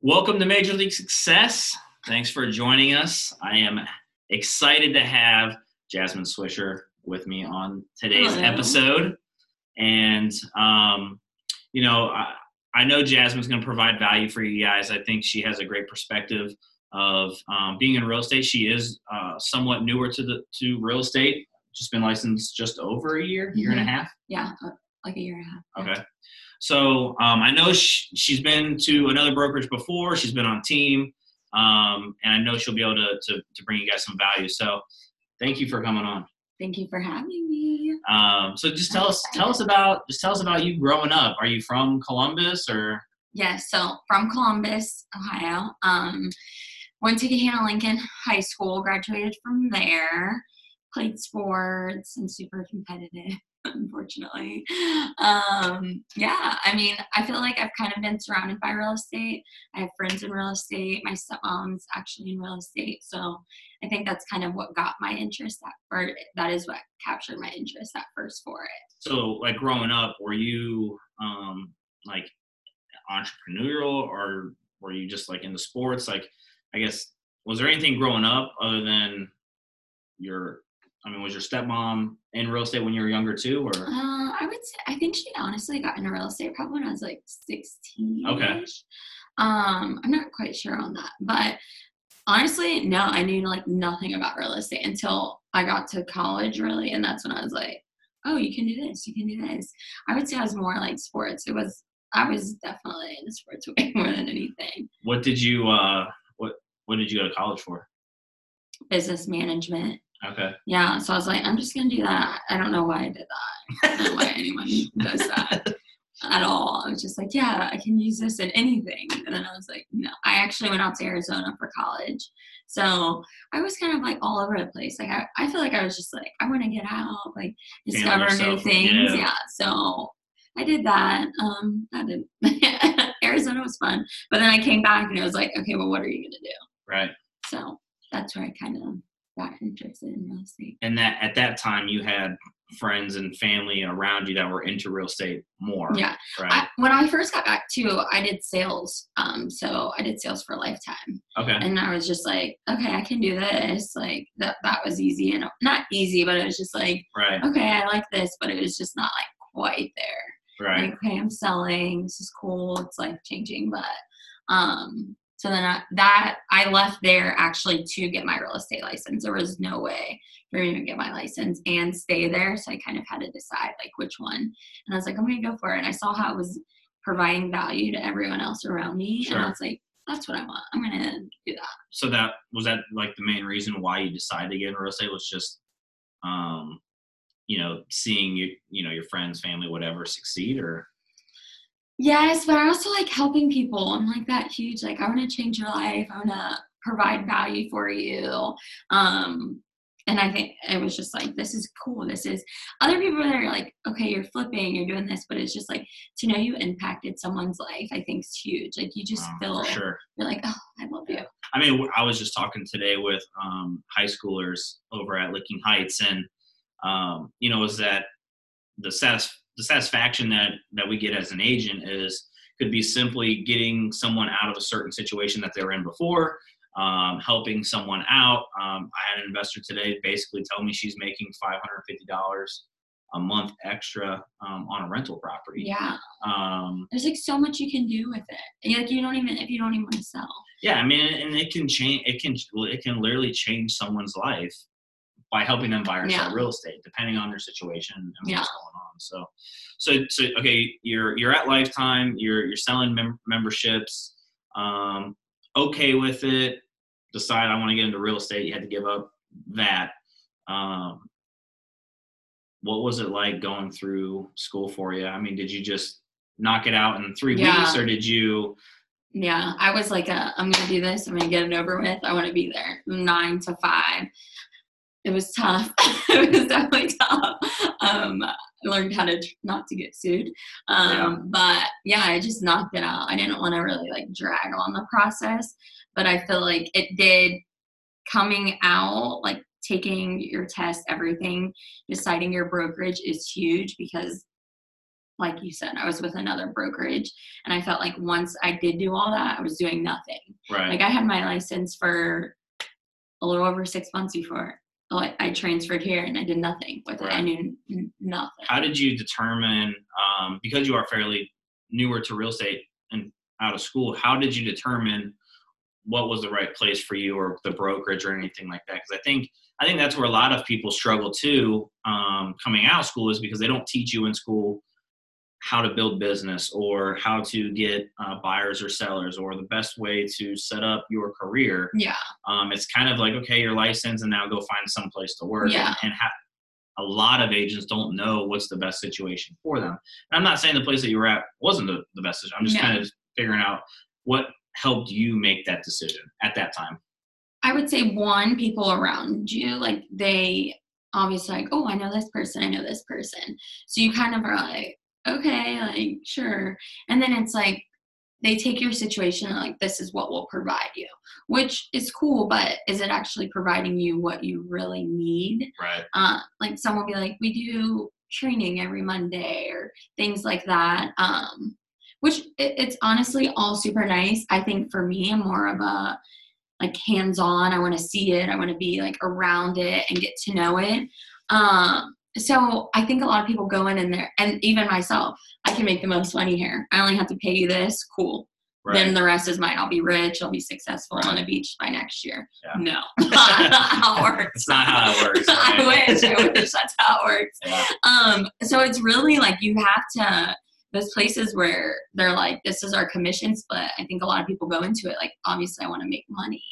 Welcome to Major League Success. Thanks for joining us. I am excited to have Jasmine Swisher with me on today's Hello. episode. And, um, you know, I, I know Jasmine's going to provide value for you guys. I think she has a great perspective of um, being in real estate. She is uh, somewhat newer to the to real estate. Just been licensed just over a year, year and a Mhm. half. Yeah, uh, like a year and a half. Okay. So um, I know sh- she's been to another brokerage before. She's been on team, um, and I know she'll be able to, to to bring you guys some value. So thank you for coming on. Thank you for having me. Um, so just tell us tell us about just tell us about you growing up. Are you from Columbus or Yes, so from Columbus, Ohio. Um, went to Gahanna Lincoln High School, graduated from there, played sports and super competitive, unfortunately. Um, yeah, I mean, I feel like I've kind of been surrounded by real estate. I have friends in real estate. My stepmom's actually in real estate. So I think that's kind of what got my interest at or that is what captured my interest at first for it. so like growing up? Were you um, like entrepreneurial or were you just like into sports? Like I guess was there anything growing up other than your I mean, was your stepmom in real estate when you were younger too, or Uh, I would say I think she honestly got into real estate probably when I was like sixteen. Okay. Um, I'm not quite sure on that, but honestly, no, I knew like nothing about real estate until I got to college, really, and that's when I was like, oh, you can do this, you can do this. I would say I was more like sports. It was I was definitely into sports way more than anything. what did you uh what what did you go to college for? Business management. Okay. Yeah, so I was like, I'm just gonna do that. I don't know why I did that. I don't know why anyone does that at all. I was just like, yeah, I can use this in anything. And then I was like, no. I actually went out to Arizona for college. So I was kind of like all over the place. Like I, I feel like I was just like, I want to get out, like discover new things. yeah. Yeah. So I did that. Um, that didn't Arizona was fun. But then I came back and it was like, okay, well, what are you gonna do? Right. So that's where I kind of got interested in real estate. And that at that time you had friends and family around you that were into real estate more. Yeah. Right. I, when I first got back too, I did sales. Um, so I did sales for a Lifetime, okay. and I was just like, okay, I can do this. Like that, that was easy and not easy, but it was just like, Right. okay, I like this, but it was just not like quite there. Right. Like, okay, I'm selling. This is cool. It's life changing, but um, so then I, that I left there actually to get my real estate license. There was no way for me to get my license and stay there, so I kind of had to decide like which one. And I was like, I'm gonna go for it. And I saw how it was providing value to everyone else around me, and I was like, that's what I want. I'm gonna do that. So that was that like the main reason why you decided to get into real estate was just um you know seeing you you know your friends family whatever succeed or Yes, but I also like helping people. I'm like that huge. Like I want to change your life. I want to provide value for you. Um, and I think it was just like this is cool. This is other people that are like, okay, you're flipping, you're doing this, but it's just like to know you impacted someone's life. I think is huge. Like you just um, feel sure you're like, oh, I love you. I mean, I was just talking today with um, high schoolers over at Licking Heights, and um, you know, is that the satis- the satisfaction that that we get as an agent is could be simply getting someone out of a certain situation that they were in before, um, helping someone out. Um, I had an investor today basically tell me she's making five hundred fifty dollars a month extra um, on a rental property. Yeah, Um, there's like so much you can do with it. And, Like you don't even if you don't even want to sell. Yeah, I mean, and it can change. It can it can literally change someone's life by helping them buy or sell Yeah. real estate, depending on their situation and what's Yeah. going on. So, so, so okay, you're you're at Lifetime. You're you're selling mem- memberships. Um, okay with it. Decide I want to get into real estate. You had to give up that. Um, what was it like going through school for you? I mean, did you just knock it out in three Yeah. weeks, or did you? Yeah, I was like, uh, I'm gonna do this. I'm gonna get it over with. I want to be there nine to five. It was tough. it was definitely tough. Um, I learned how to tr- not to get sued. Um, Yeah. But yeah, I just knocked it out. I didn't want to really like drag on the process, but I feel like it did coming out like taking your test everything deciding your brokerage is huge because like you said, I was with another brokerage, and I felt like once I did do all that, I was doing nothing. Right. Like I had my license for a little over six months before like I transferred here, and I did nothing with it. I knew n- nothing. How did you determine, um, because you are fairly newer to real estate and out of school, how did you determine what was the right place for you or the brokerage or anything like that? Because I think I think that's where a lot of people struggle too, um, coming out of school is because they don't teach you in school how to build business or how to get uh, buyers or sellers or the best way to set up your career. Yeah, Um, it's kind of like okay, you're licensed and now go find some place to work. Yeah. And, and ha- a lot of agents don't know what's the best situation for them. And I'm not saying the place that you were at wasn't the, the best. I'm just kind of figuring out what helped you make that decision at that time. I would say one, people around you, like they obviously like, oh, I know this person, I know this person. So you kind of are like, okay, like sure. And then it's like they take your situation and like this is what will provide you, which is cool, but is it actually providing you what you really need? Right. uh, like some will be like we do training every monday or things like that um, which it, it's honestly all super nice i think for me i'm more of a like hands on i want to see it i want to be like around it and get to know it um, so i think a lot of people go in and there and even myself i can make the most money here i only have to pay you this cool Right. then the rest is mine i'll be rich i'll be successful on Right. a beach by next year Yeah. no that's not how it works It's not how it works. I wish. I wish that's how it works. Yeah. Um, so it's really like you have to those places where they're like, this is our commission split. I think a lot of people go into it like, obviously, I want to make money.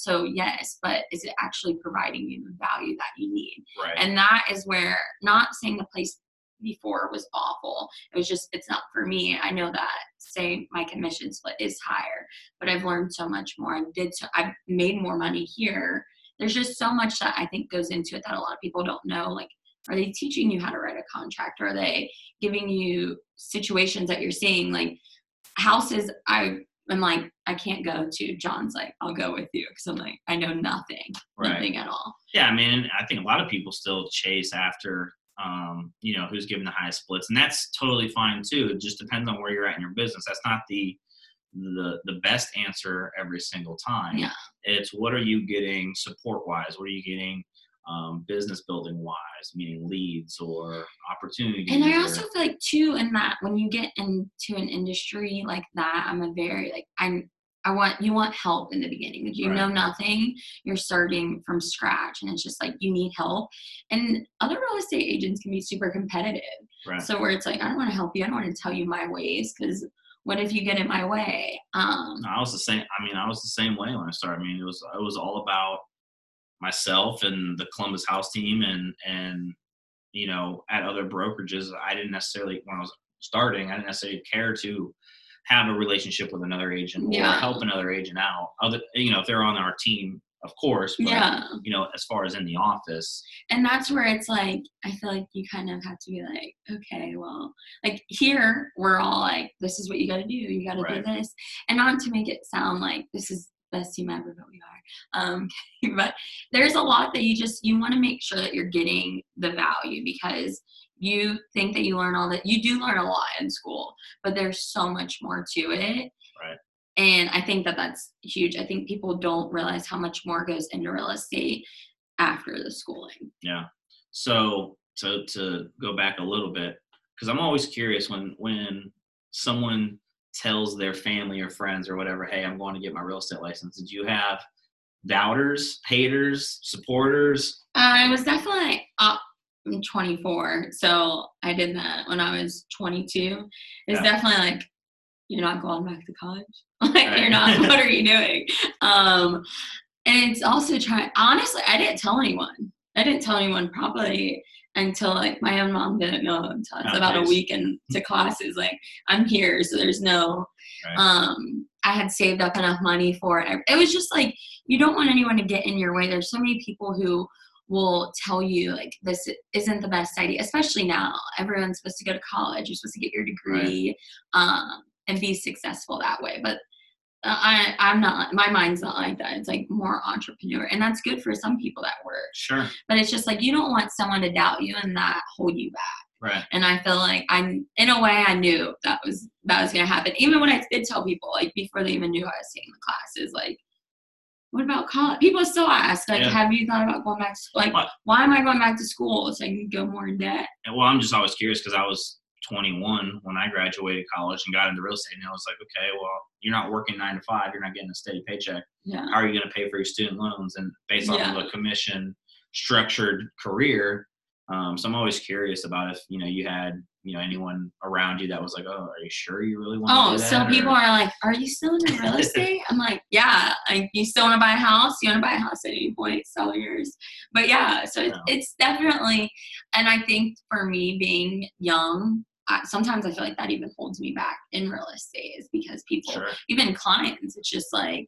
So yes, but is it actually providing you the value that you need? Right. And that is where not saying the place before was awful. It was just it's not for me. I know that say my commission split is higher, but I've learned so much more. I did so I've made more money here. There's just so much that I think goes into it that a lot of people don't know. Like, are they teaching you how to write a contract? Are they giving you situations that you're seeing? Like houses, I am like, I can't go to. John's like, I'll go with you because I'm like, I know nothing, Right. nothing at all. Yeah, I mean, I think a lot of people still chase after, um, you know, who's giving the highest splits, and that's totally fine too. It just depends on where you're at in your business. That's not the the the best answer every single time. Yeah. It's what are you getting support wise? What are you getting um, business building wise, meaning leads or opportunities? And I or- also feel like too in that when you get into an industry like that, I'm a very like I'm I want you want help in the beginning. Like you Right. know nothing, you're starting from scratch and it's just like you need help. And other real estate agents can be super competitive. right. So where it's like I don't want to help you, I don't want to tell you my ways because what if you get in my way? Um I was the same. I mean, I was the same way when I started. I mean, it was it was all about myself and the Columbus House team, and and you know, at other brokerages, I didn't necessarily when I was starting, I didn't necessarily care to have a relationship with another agent or Yeah. help another agent out. Other, you know, if they're on our team, of course. But, yeah. You know, as far as in the office, and that's where it's like i feel like you kind of have to be like okay well like here we're all like this is what you got to do you got to Right. do this and not to make it sound like this is best team ever but we are um but there's a lot that you just you want to make sure that you're getting the value because you think that you learn all that you do learn a lot in school but there's so much more to it Right. and i think that that's huge i think people don't realize how much more goes into real estate after the schooling Yeah. So to to go back a little bit, because I'm always curious when when someone tells their family or friends or whatever, hey, I'm going to get my real estate license. Did you have doubters, haters, supporters? I was definitely up. I'm 24, so I did that when I was 22. It's Yeah. definitely like you're not going back to college. like Right. you're not. what are you doing? Um, and it's also trying. Honestly, I didn't tell anyone. I didn't tell anyone probably until like my own mom didn't know until it's Oh, about a week into classes. Like I'm here, so there's no. Right. Um, I had saved up enough money for it. It was just like you don't want anyone to get in your way. There's so many people who will tell you like this isn't the best idea, especially now. Everyone's supposed to go to college. You're supposed to get your degree um, and be successful that way. But Uh, I, I'm not. My mind's not like that. It's like more entrepreneur, and that's good for some people that work. Sure. But it's just like you don't want someone to doubt you and that hold you back. Right. And I feel like I'm in a way I knew that was that was gonna happen. Even when I did tell people, like before they even knew I was taking the classes, like what about college? People still ask, like, Yeah. have you thought about going back to school? Like, What? why am I going back to school so I can go more in debt? And, well, I'm just always curious because I was 21 when I graduated college and got into real estate, and I was like, okay, well, you're not working nine to five, you're not getting a steady paycheck. Yeah. How are you going to pay for your student loans? And based on Yeah. a commission structured career, um, so I'm always curious about if you know you had you know anyone around you that was like, oh, are you sure you really want to Oh, do that? so or- people are like, "Are you still in real estate?" I'm like, "Yeah." Like, you still want to buy a house? You want to buy a house at any point? Sell yours. But yeah, so it's, it's definitely, and I think for me being young, I, sometimes I feel like that even holds me back in real estate is because people, Sure. even clients, it's just like,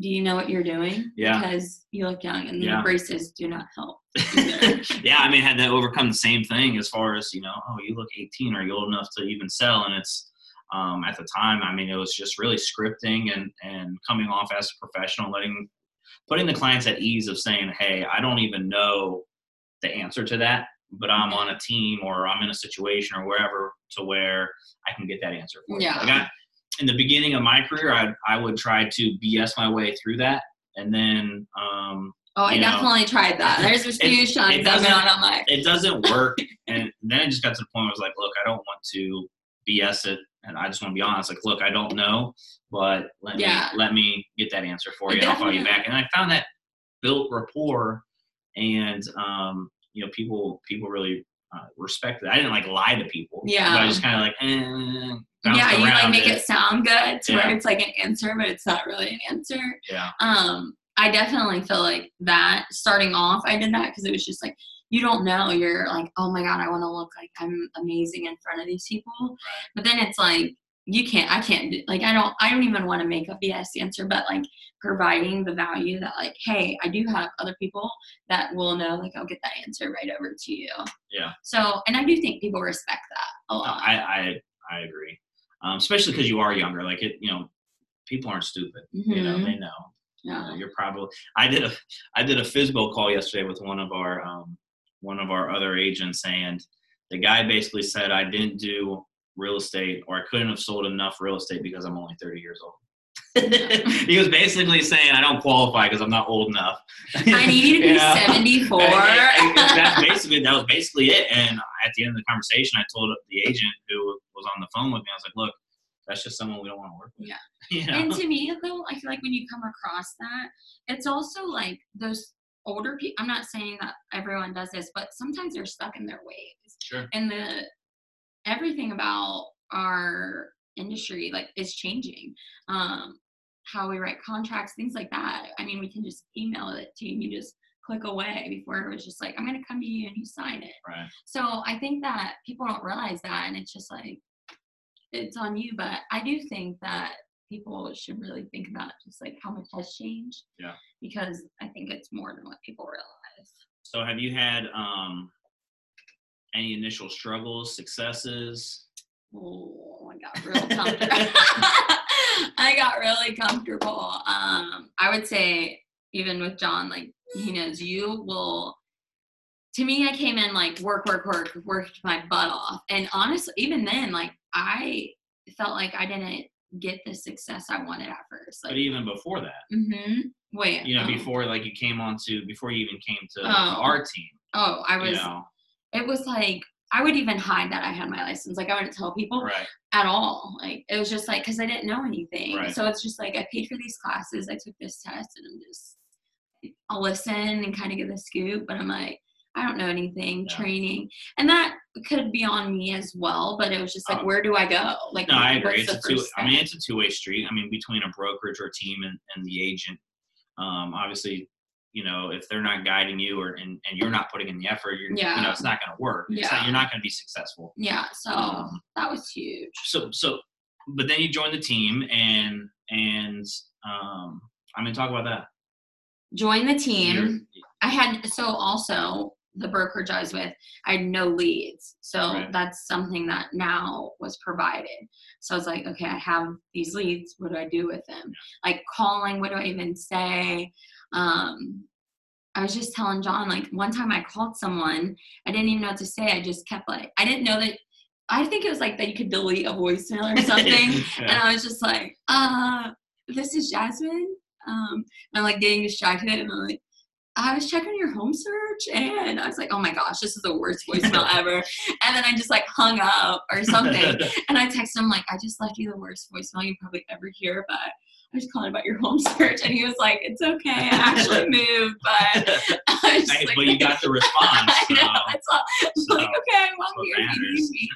do you know what you're doing? Yeah. Because you look young, and Yeah. the braces do not help. yeah, I mean, had to overcome the same thing as far as you know. Oh, you look 18. Are you old enough to even sell? And it's um, at the time. I mean, it was just really scripting and and coming off as a professional, letting putting the clients at ease of saying, hey, I don't even know the answer to that, but I'm on a team or I'm in a situation or wherever to where I can get that answer for you. Yeah. Like I, in the beginning of my career, I I would try to BS my way through that, and then um, oh, I know, definitely tried that. There's a few it shines I've doesn't- on. I'm like, it doesn't work. and then it just got to the point where I was like, look, I don't want to BS it. And I just want to be honest. Like, look, I don't know, but let Yeah. me let me get that answer for you. and I'll call you back. And I found that built rapport, and um, you know, people people really uh, respect it. I didn't like lie to people. Yeah. I just kind of like, eh, yeah, you like make it sound good to Yeah. where it's like an answer, but it's not really an answer. Yeah, Um, I definitely feel like that starting off, I did that because it was just like you don't know. You're like, oh my god, I want to look like I'm amazing in front of these people, but then it's like you can't. I can't do like I don't. I don't even want to make a yes answer, but like providing the value that like, hey, I do have other people that will know. Like, I'll get that answer right over to you. Yeah. So, and I do think people respect that a lot. I I I agree, um, especially because you are younger. Like it, you know, people aren't stupid. You know, Mhm. they know. Yeah. Uh, you're probably I did a I did a FSBO call yesterday with one of our um, one of our other agents and the guy basically said I didn't do real estate or I couldn't have sold enough real estate because I'm only 30 years old. he was basically saying I don't qualify because I'm not old enough. I need you to be You know? 74. And- and- and that's basically that was basically it. And at the end of the conversation, I told the agent who was on the phone with me, I was like, "Look, that's just someone we don't want to work with." Yeah. You know? And to me, though, I feel like when you come across that, it's also like those older people. I'm not saying that everyone does this, but sometimes they're stuck in their ways. sure. And the everything about our industry like is changing. Um, how we write contracts, things like that. I mean, we can just email it to you. and You just click away. Before it was just like, I'm going to come to you and you sign it. Right. So I think that people don't realize that, and it's just like it's on you. But I do think that people should really think about just like how much has changed. Yeah. Because I think it's more than what people realize. So have you had um, any initial struggles, successes? Oh, I got real comfortable. I got really comfortable. Um, I would say even with John, like he knows you will. To me, I came in like work, work, work, worked my butt off, and honestly, even then, like I felt like I didn't get the success I wanted at first. But even before that, Mm hmm wait, you know, oh. before like you came on to before you even came to Oh. our team, Oh, I was. you know, It was like I would even hide that I had my license. Like I wouldn't tell people. right? at all. Like it was just like because I didn't know anything. Right. So it's just like I paid for these classes, I took this test, and I'm just I'll listen and kind of get the scoop, but I'm like I don't know anything, Yeah. training, and that could be on me as well. But it was just like, Oh. where do I go? Like, No, I agree. It's a two. I mean, it's a two-way street. I mean, between a brokerage or team and, and the agent. Um, obviously, you know, if they're not guiding you or and, and you're not putting in the effort, you're you know, it's not going to work. It's not- Yeah. you're not going to be successful. yeah. So Um, that was huge. So so, but then you join the team and and um, I'm going to talk about that. Join the team. You're- I had so also the brokerage I was with, I had no leads. So Right. that's something that now was provided. So I was like, okay, I have these leads. What do I do with them? Like calling, what do I even say? Um, I was just telling John, like one time I called someone, I didn't even know what to say. I just kept like, I didn't know that. I think it was like that you could delete a voicemail or something, and I was just like, uh, this is Jasmine. Um, I'm like getting distracted, and I'm like, I was checking your home search, and I was like, oh my gosh, this is the worst voicemail ever. And then I just like hung up or something, and I texted him like, I just left you the worst voicemail you probably ever hear, but I was calling about your home search, and he was like, "It's okay, I actually moved, but I was like, but you got the response." I know. So, it's all, so, like, okay, well, here you need me.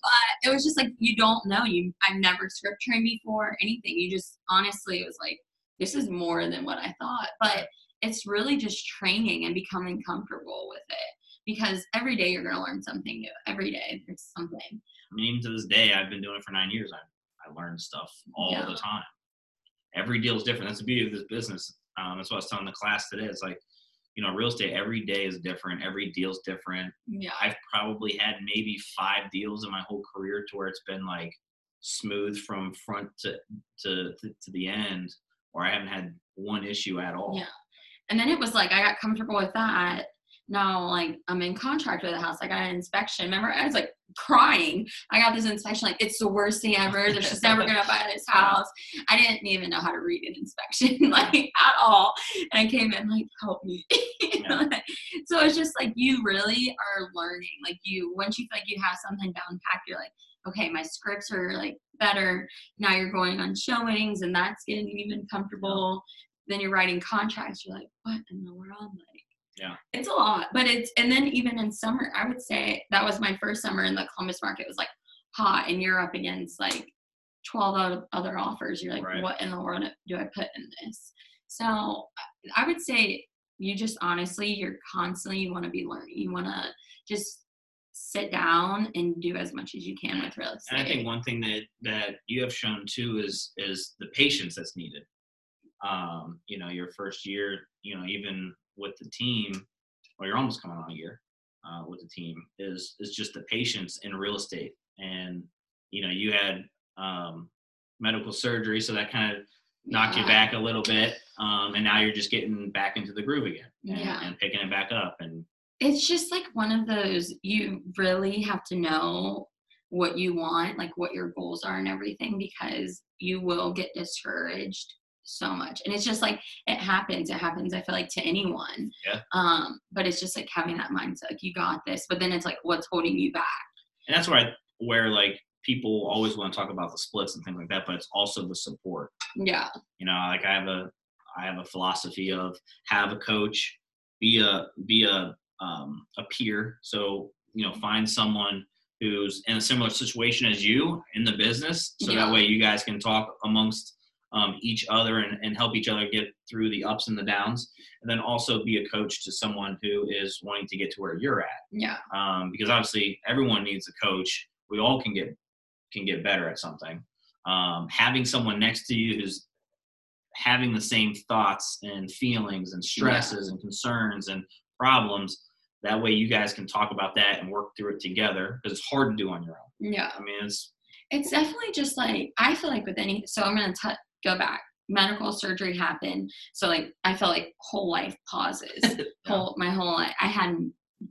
But it was just like you don't know. You I've never script trained before, anything. You just honestly, it was like this is more than what I thought. But it's really just training and becoming comfortable with it because every day you're going to learn something new. Every day there's something. I mean, even to this day, I've been doing it for nine years. I I learn stuff all yeah. the time every deal is different. That's the beauty of this business. Um, that's what I was telling the class today. It's like, you know, real estate every day is different. Every deal's different. Yeah. I've probably had maybe five deals in my whole career to where it's been like smooth from front to to to the end, or I haven't had one issue at all. Yeah. And then it was like I got comfortable with that now like I'm in contract with the house. I got an inspection. Remember, I was like crying. I got this inspection, like it's the worst thing ever. They're just never gonna buy this house. I didn't even know how to read an inspection, like at all. And I came in like, help me. Yeah. so it's just like you really are learning. Like you once you feel like you have something down packed, you're like, okay, my scripts are like better. Now you're going on showings and that's getting even comfortable. Then you're writing contracts. You're like, what in the world? Yeah. It's a lot, but it's and then even in summer, I would say that was my first summer in the Columbus market. It was like hot, and you're up against like 12 other offers. You're like, right. what in the world do I put in this? So I would say you just honestly, you're constantly you want to be learning. You want to just sit down and do as much as you can with real estate. And I think one thing that that you have shown too is is the patience that's needed. Um, you know, your first year, you know, even with the team, well, you're almost coming on a year uh, with the team, is is just the patience in real estate. And you know, you had um, medical surgery, so that kind of knocked yeah. you back a little bit, um, and now you're just getting back into the groove again and, yeah. and picking it back up. And it's just like one of those you really have to know what you want, like what your goals are and everything, because you will get discouraged so much. And it's just like it happens it happens i feel like to anyone. Yeah. Um but it's just like having that mindset like you got this but then it's like what's holding you back? And that's where I, where like people always want to talk about the splits and things like that but it's also the support. Yeah. You know like i have a i have a philosophy of have a coach be a be a um a peer. So you know find someone who's in a similar situation as you in the business so yeah. that way you guys can talk amongst um, each other and, and help each other get through the ups and the downs and then also be a coach to someone who is wanting to get to where you're at. Yeah. Um, because obviously everyone needs a coach. We all can get can get better at something. Um, having someone next to you who's having the same thoughts and feelings and stresses yeah. and concerns and problems that way you guys can talk about that and work through it together because it's hard to do on your own. Yeah. I mean it's it's definitely just like i feel like with any so i'm going to go back medical surgery happened so like i felt like whole life pauses whole my whole life i had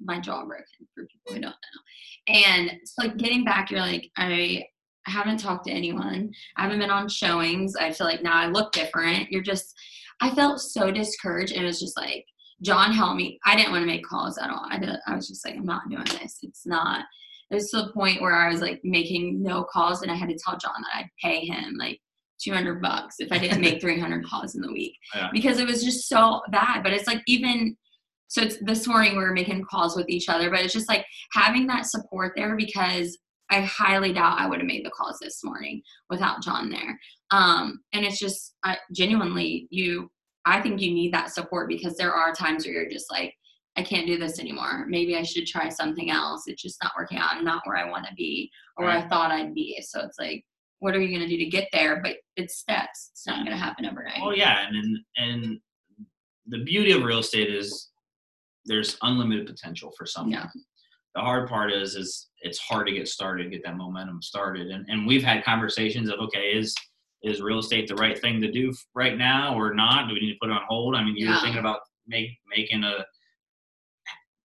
my jaw broken for people who don't know and it's like getting back you're like i I haven't talked to anyone. I haven't been on showings. I feel like now I look different. You're just, I felt so discouraged. And it was just like, John helped me. I didn't want to make calls at all. I, did, I was just like, I'm not doing this. It's not. It was to the point where I was like making no calls and I had to tell John that I'd pay him like 200 bucks if I didn't make 300 calls in the week yeah. because it was just so bad. But it's like even so, it's this morning we were making calls with each other, but it's just like having that support there because I highly doubt I would have made the calls this morning without John there. Um, and it's just I, genuinely you. I think you need that support because there are times where you're just like, I can't do this anymore. Maybe I should try something else. It's just not working out. I'm not where I want to be or right. where I thought I'd be. So it's like what are you going to do to get there? But it's steps. It's not going to happen overnight. Oh yeah, and and the beauty of real estate is there's unlimited potential for someone. Yeah. The hard part is is it's hard to get started, get that momentum started, and and we've had conversations of okay, is is real estate the right thing to do right now or not? Do we need to put it on hold? I mean, you're yeah. thinking about make making a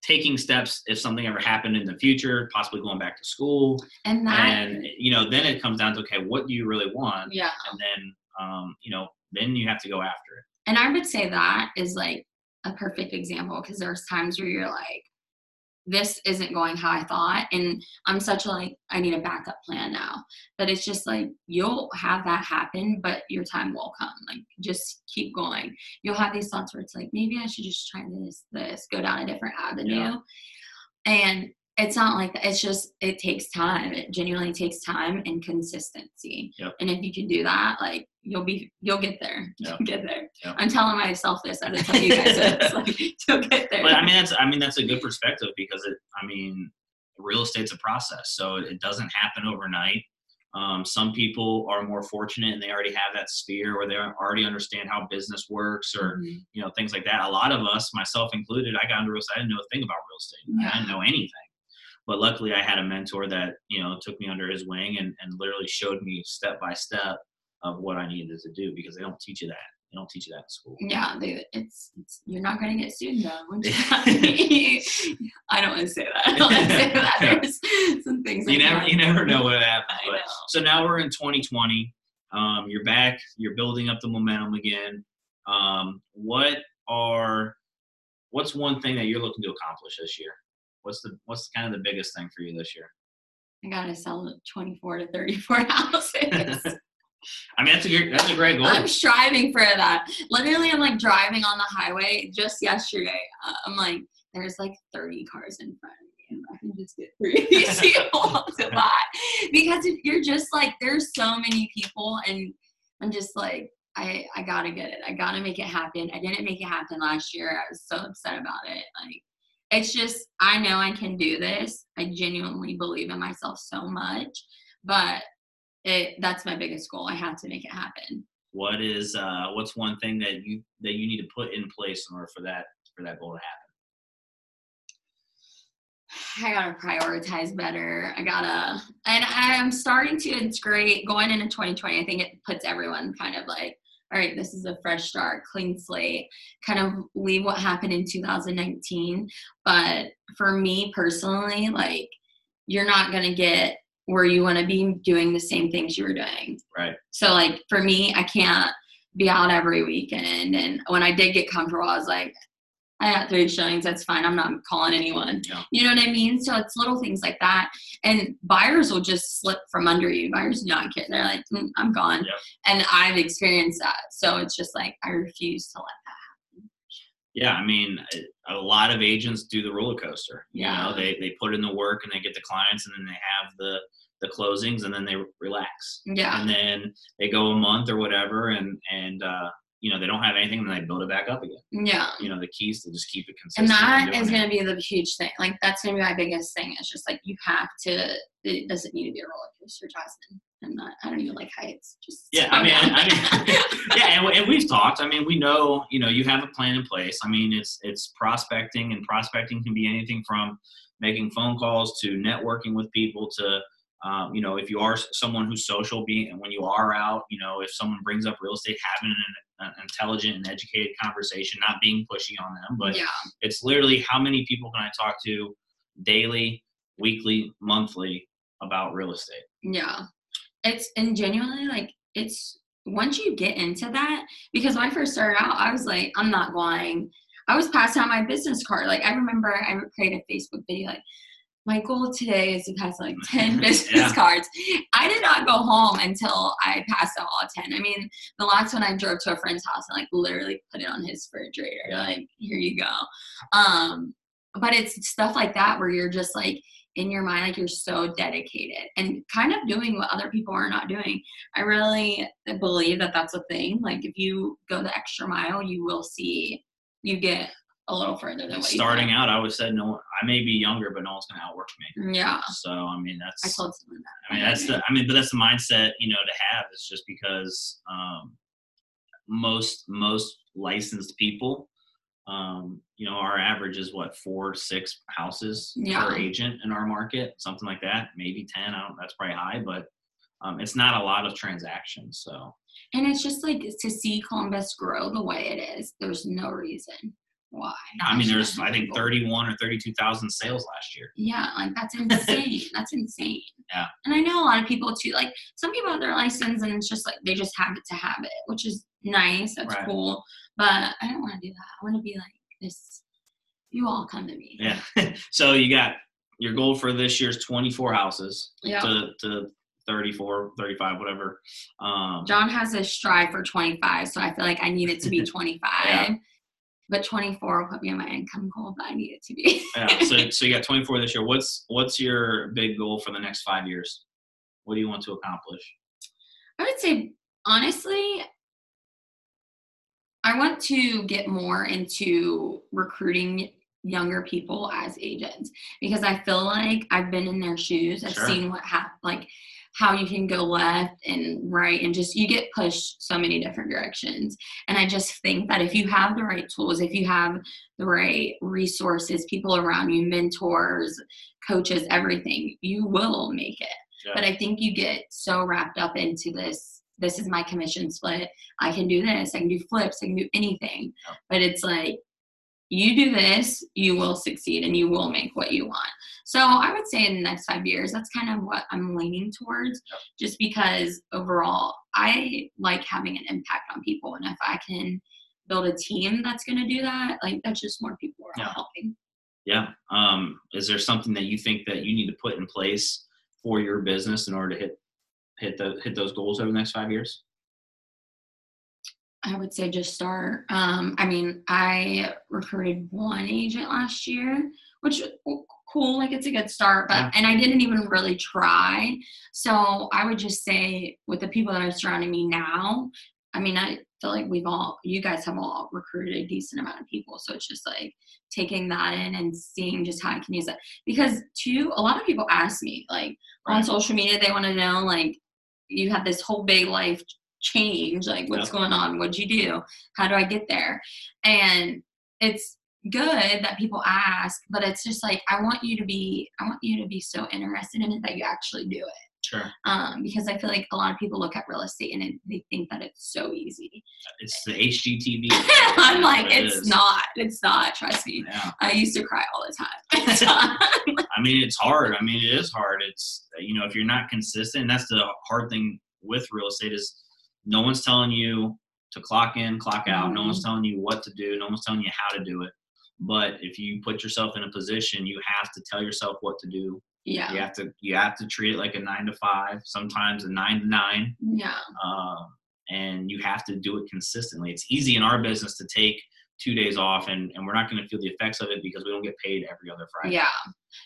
taking steps if something ever happened in the future, possibly going back to school, And that, and you know, then it comes down to okay, what do you really want, yeah. and then um, you know, then you have to go after it. And I would say that is like a perfect example because there's times where you're like, this isn't going how I thought. And I'm such a like, I need a backup plan now. But it's just like, you'll have that happen, but your time will come. Like, just keep going. You'll have these thoughts where it's like, maybe I should just try this, this, go down a different avenue. Yeah. And it's not like that. It's just, it takes time. It genuinely takes time and consistency. Yep. And if you can do that, like, you'll be, you'll get there. Yep. You'll get there. Yep. I'm telling myself this I tell you guys this. Like, you'll get there. But I mean, that's I mean that's a good perspective because it. I mean, real estate's a process, so it doesn't happen overnight. Um, some people are more fortunate and they already have that sphere where they already understand how business works or Mhm. you know things like that. A lot of us, myself included, I got into real estate. I didn't know a thing about real estate. I didn't know anything. But luckily, I had a mentor that you know took me under his wing and, and literally showed me step by step of what I needed to do because they don't teach you that. They don't teach you that in school. Yeah, they, it's, it's you're not gonna get sued though. I don't want to say that. I don't want to say that. There's some things you like never that. you never know what happens. But so now we're in 2020. Um, you're back. You're building up the momentum again. Um, what are what's one thing that you're looking to accomplish this year? What's the what's kind of the biggest thing for you this year? I gotta sell 24 to 34 houses. I mean, that's a great that's a great goal. I'm striving for that. Literally, I'm like driving on the highway just yesterday. Uh, I'm like, there's like 30 cars in front of me, and I can just get through these people to buy. Because if you're just like, there's so many people, and I'm just like, I I gotta get it. I gotta make it happen. I didn't make it happen last year. I was so upset about it. Like, it's just I know I can do this. I genuinely believe in myself so much, but it that's my biggest goal. I have to make it happen. what is uh, what's one thing that you that you need to put in place in order for that for that goal to happen? I gotta prioritize better. I gotta, and I'm starting to. It's great going into 2020. I think it puts everyone kind of like, all right, this is a fresh start, clean slate. Kind of leave what happened in 2019. But for me personally, like, you're not gonna get where you want to be doing the same things you were doing. Right. So like for me, I can't be out every weekend. And when I did get comfortable, I was like, I got three showings. That's fine. I'm not calling anyone. Yeah. You know what I mean? So it's little things like that. And buyers will just slip from under you. Buyers do not care. They're like, "Mm, I'm gone. Yep. And I've experienced that. So it's just like, I refuse to let that Yeah, I mean, a lot of agents do the roller coaster. You Yeah. know, they they put in the work and they get the clients, and then they have the the closings, and then they relax. Yeah. And then they go a month or whatever, and and uh, you know they don't have anything, and then they build it back up again. Yeah. You know, the keys to just keep it and consistent. that doing is going to be the huge thing like that's going to be my biggest thing it's just like you have to it doesn't need to be a roller coaster jasmine i'm not i don't even like heights just Yeah, I mean, I mean, yeah, and, and we've talked. I mean, we know, you know, you have a plan in place. I mean, it's it's prospecting, and prospecting can be anything from making phone calls to networking with people to, um, you know, if you are someone who's social, being and when you are out, you know, if someone brings up real estate, having an, an intelligent and educated conversation, not being pushy on them, but yeah it's literally how many people can I talk to daily, weekly, monthly about real estate. yeah it's and genuinely like it's once you get into that because when i first started out i was like i'm not going i was passing out my business card like i remember i created a facebook video like my goal today is to pass like 10 business Yeah. cards. I did not go home until I passed out all 10. I mean, the last one I drove to a friend's house and like literally put it on his refrigerator. Like, here you go. Um, but it's stuff like that where you're just like in your mind, like you're so dedicated and kind of doing what other people are not doing. I really believe that that's a thing. Like, if you go the extra mile, you will see you get a little further than what Starting out, I would say no. I may be younger, but no one's going to outwork me. Yeah. So I mean, that's I told someone that. I mean, that's the. I mean, but that's the mindset you know to have. Is just because um, most most licensed people, um, you know, our average is what four six houses Yeah. per agent in our market, something like that. Maybe ten. I don't. That's probably high, but um, it's not a lot of transactions. So And it's just like to see Columbus grow the way it is, there's no reason why? I mean, there's I think 31 or 32,000 sales last year. Yeah, like that's insane. that's insane. Yeah. And I know a lot of people too. Like some people have their license and it's just like they just have it to have it, which is nice. That's Right. cool. But I don't want to do that. I want to be like this. You all come to me. Yeah. so you got your goal for this year's 24 houses Yeah. to, to 34, 35, whatever. Um, John has a strive for 25, so I feel like I need it to be 25. Yeah. But 24 will put me on my income goal, but I need it to be. yeah. So, so you got 24 this year. What's what's your big goal for the next five years? What do you want to accomplish? I would say, honestly, I want to get more into recruiting younger people as agents because I feel like I've been in their shoes. I've Sure. seen what hap- like how you can go left and right and just you get pushed so many different directions. And I just think that if you have the right tools, if you have the right resources, people around you, mentors, coaches, everything, you will make it. Yeah. But I think you get so wrapped up into this. This is my commission split. I can do this. I can do flips. I can do anything. Yeah. But it's like, you do this, you will succeed and you will make what you want. So I would say in the next five years, that's kind of what I'm leaning towards, Yep. just because overall, I like having an impact on people. And if I can build a team that's going to do that, like that's just more people are Yeah. helping. Yeah. Um, is there something that you think that you need to put in place for your business in order to hit hit the hit those goals over the next five years? I would say just start. Um, I mean, I recruited one agent last year, which cool, like it's a good start, but Yeah. and I didn't even really try. So I would just say with the people that are surrounding me now, I mean, I feel like we've all, you guys have all recruited a decent amount of people. So it's just like taking that in and seeing just how I can use it. Because too, a lot of people ask me like on social media, they want to know like you have this whole big life change like what's Yep. going on? What'd you do? How do i get there? And it's good that people ask but it's just like i want you to be i want you to be so interested in it that you actually do it Sure. um, because i feel like a lot of people look at real estate and it, they think that it's so easy It's the HGTV. i'm like It it's not it's not trust me Yeah. i used to cry all the time I mean, it's hard. I mean, it is hard. It's you know, if you're not consistent, that's the hard thing with real estate is no one's telling you to clock in, clock out. No one's telling you what to do. No one's telling you how to do it. But if you put yourself in a position, you have to tell yourself what to do. Yeah You have to you have to treat it like a nine to five, sometimes a nine to nine, yeah um, and you have to do it consistently. It's easy in our business to take two days off, and, and we're not going to feel the effects of it because we don't get paid every other Friday. Yeah.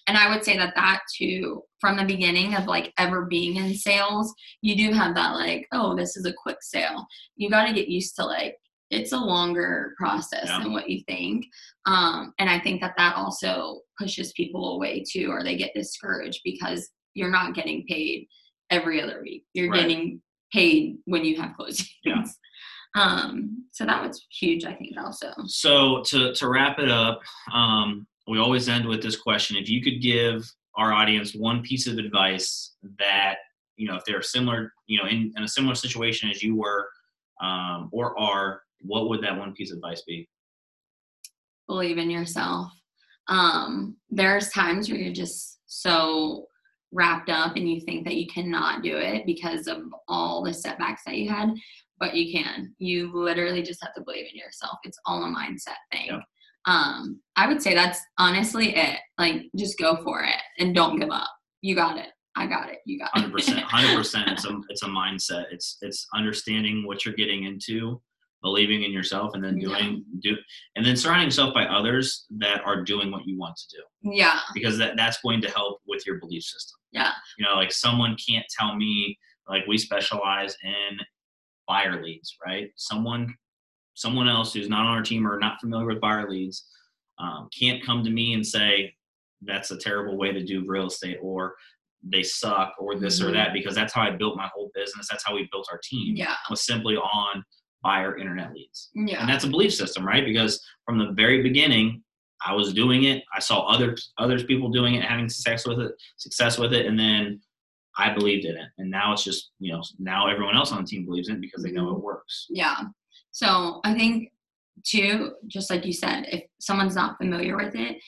And I would say that that too, from the beginning of like ever being in sales, you do have that like, oh, this is a quick sale. You got to get used to like, it's a longer process Yeah. than what you think. Um, and I think that that also pushes people away too, or they get discouraged because you're not getting paid every other week. You're Right. getting paid when you have closings. Yeah. Um, so that was huge, I think, also. So to to wrap it up, um, we always end with this question: If you could give our audience one piece of advice that you know, if they're similar, you know, in, in a similar situation as you were um, or are, what would that one piece of advice be? believe in yourself. Um, there's times where you're just so wrapped up and you think that you cannot do it because of all the setbacks that you had, but you can. You literally just have to believe in yourself. It's all a mindset thing. Yeah. Um, I would say that's honestly it. Like, just go for it and don't give up. You got it. I got it. You got it. Hundred percent, hundred percent. It's a it's a mindset. It's it's understanding what you're getting into, believing in yourself, and then Yeah. doing do, and then surrounding yourself by others that are doing what you want to do. Yeah. because that, that's going to help with your belief system. Yeah. You know, like someone can't tell me like we specialize in buyer leads, right? Someone someone else who's not on our team or not familiar with buyer leads um, can't come to me and say that's a terrible way to do real estate or they suck or this or Mhm. that because that's how I built my whole business. That's how we built our team Yeah. was simply on buyer internet leads Yeah. and that's a belief system right because from the very beginning i was doing it i saw other others people doing it having success with it success with it and then i believed in it and now it's just you know now everyone else on the team believes in it because they know it works Yeah. So I think two, just like you said, if someone's not familiar with it,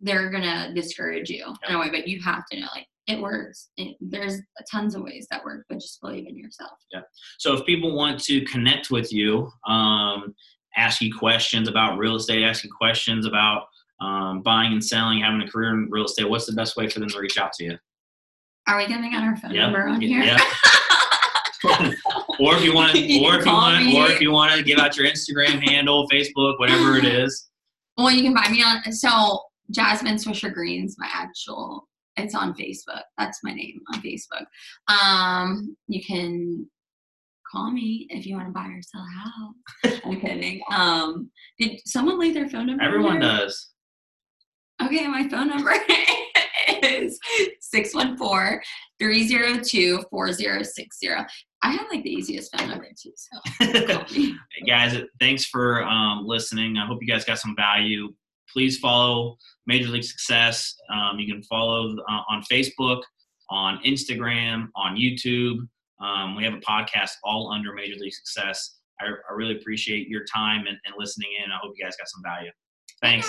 they're gonna discourage you in a way. But you have to know, like, it works. It, there's tons of ways that work, but just believe in yourself. Yeah. So if people want to connect with you, um, ask you questions about real estate, ask you questions about um, buying and selling, having a career in real estate, what's the best way for them to reach out to you? Are we giving out our phone Yeah, number on here? yeah. or if you want, You or if you want, me. or if you want to give out your Instagram handle, Facebook, whatever it is. Well, you can find me on so Jasmine Swisher Greene's, my actual it's on Facebook. That's my name on Facebook. Um, you can call me if you want to buy or sell a house. I'm kidding. Um, did someone leave their phone number? Everyone there? does. Okay, my phone number is 614 302 4060. I have like the easiest phone number too, so me. guys thanks for um, listening i hope you guys got some value please follow major league success. Um, you can follow uh, on facebook on instagram on youtube. Um, we have a podcast all under major league success. I, I really appreciate your time and, and listening in. I hope you guys got some value. Thanks.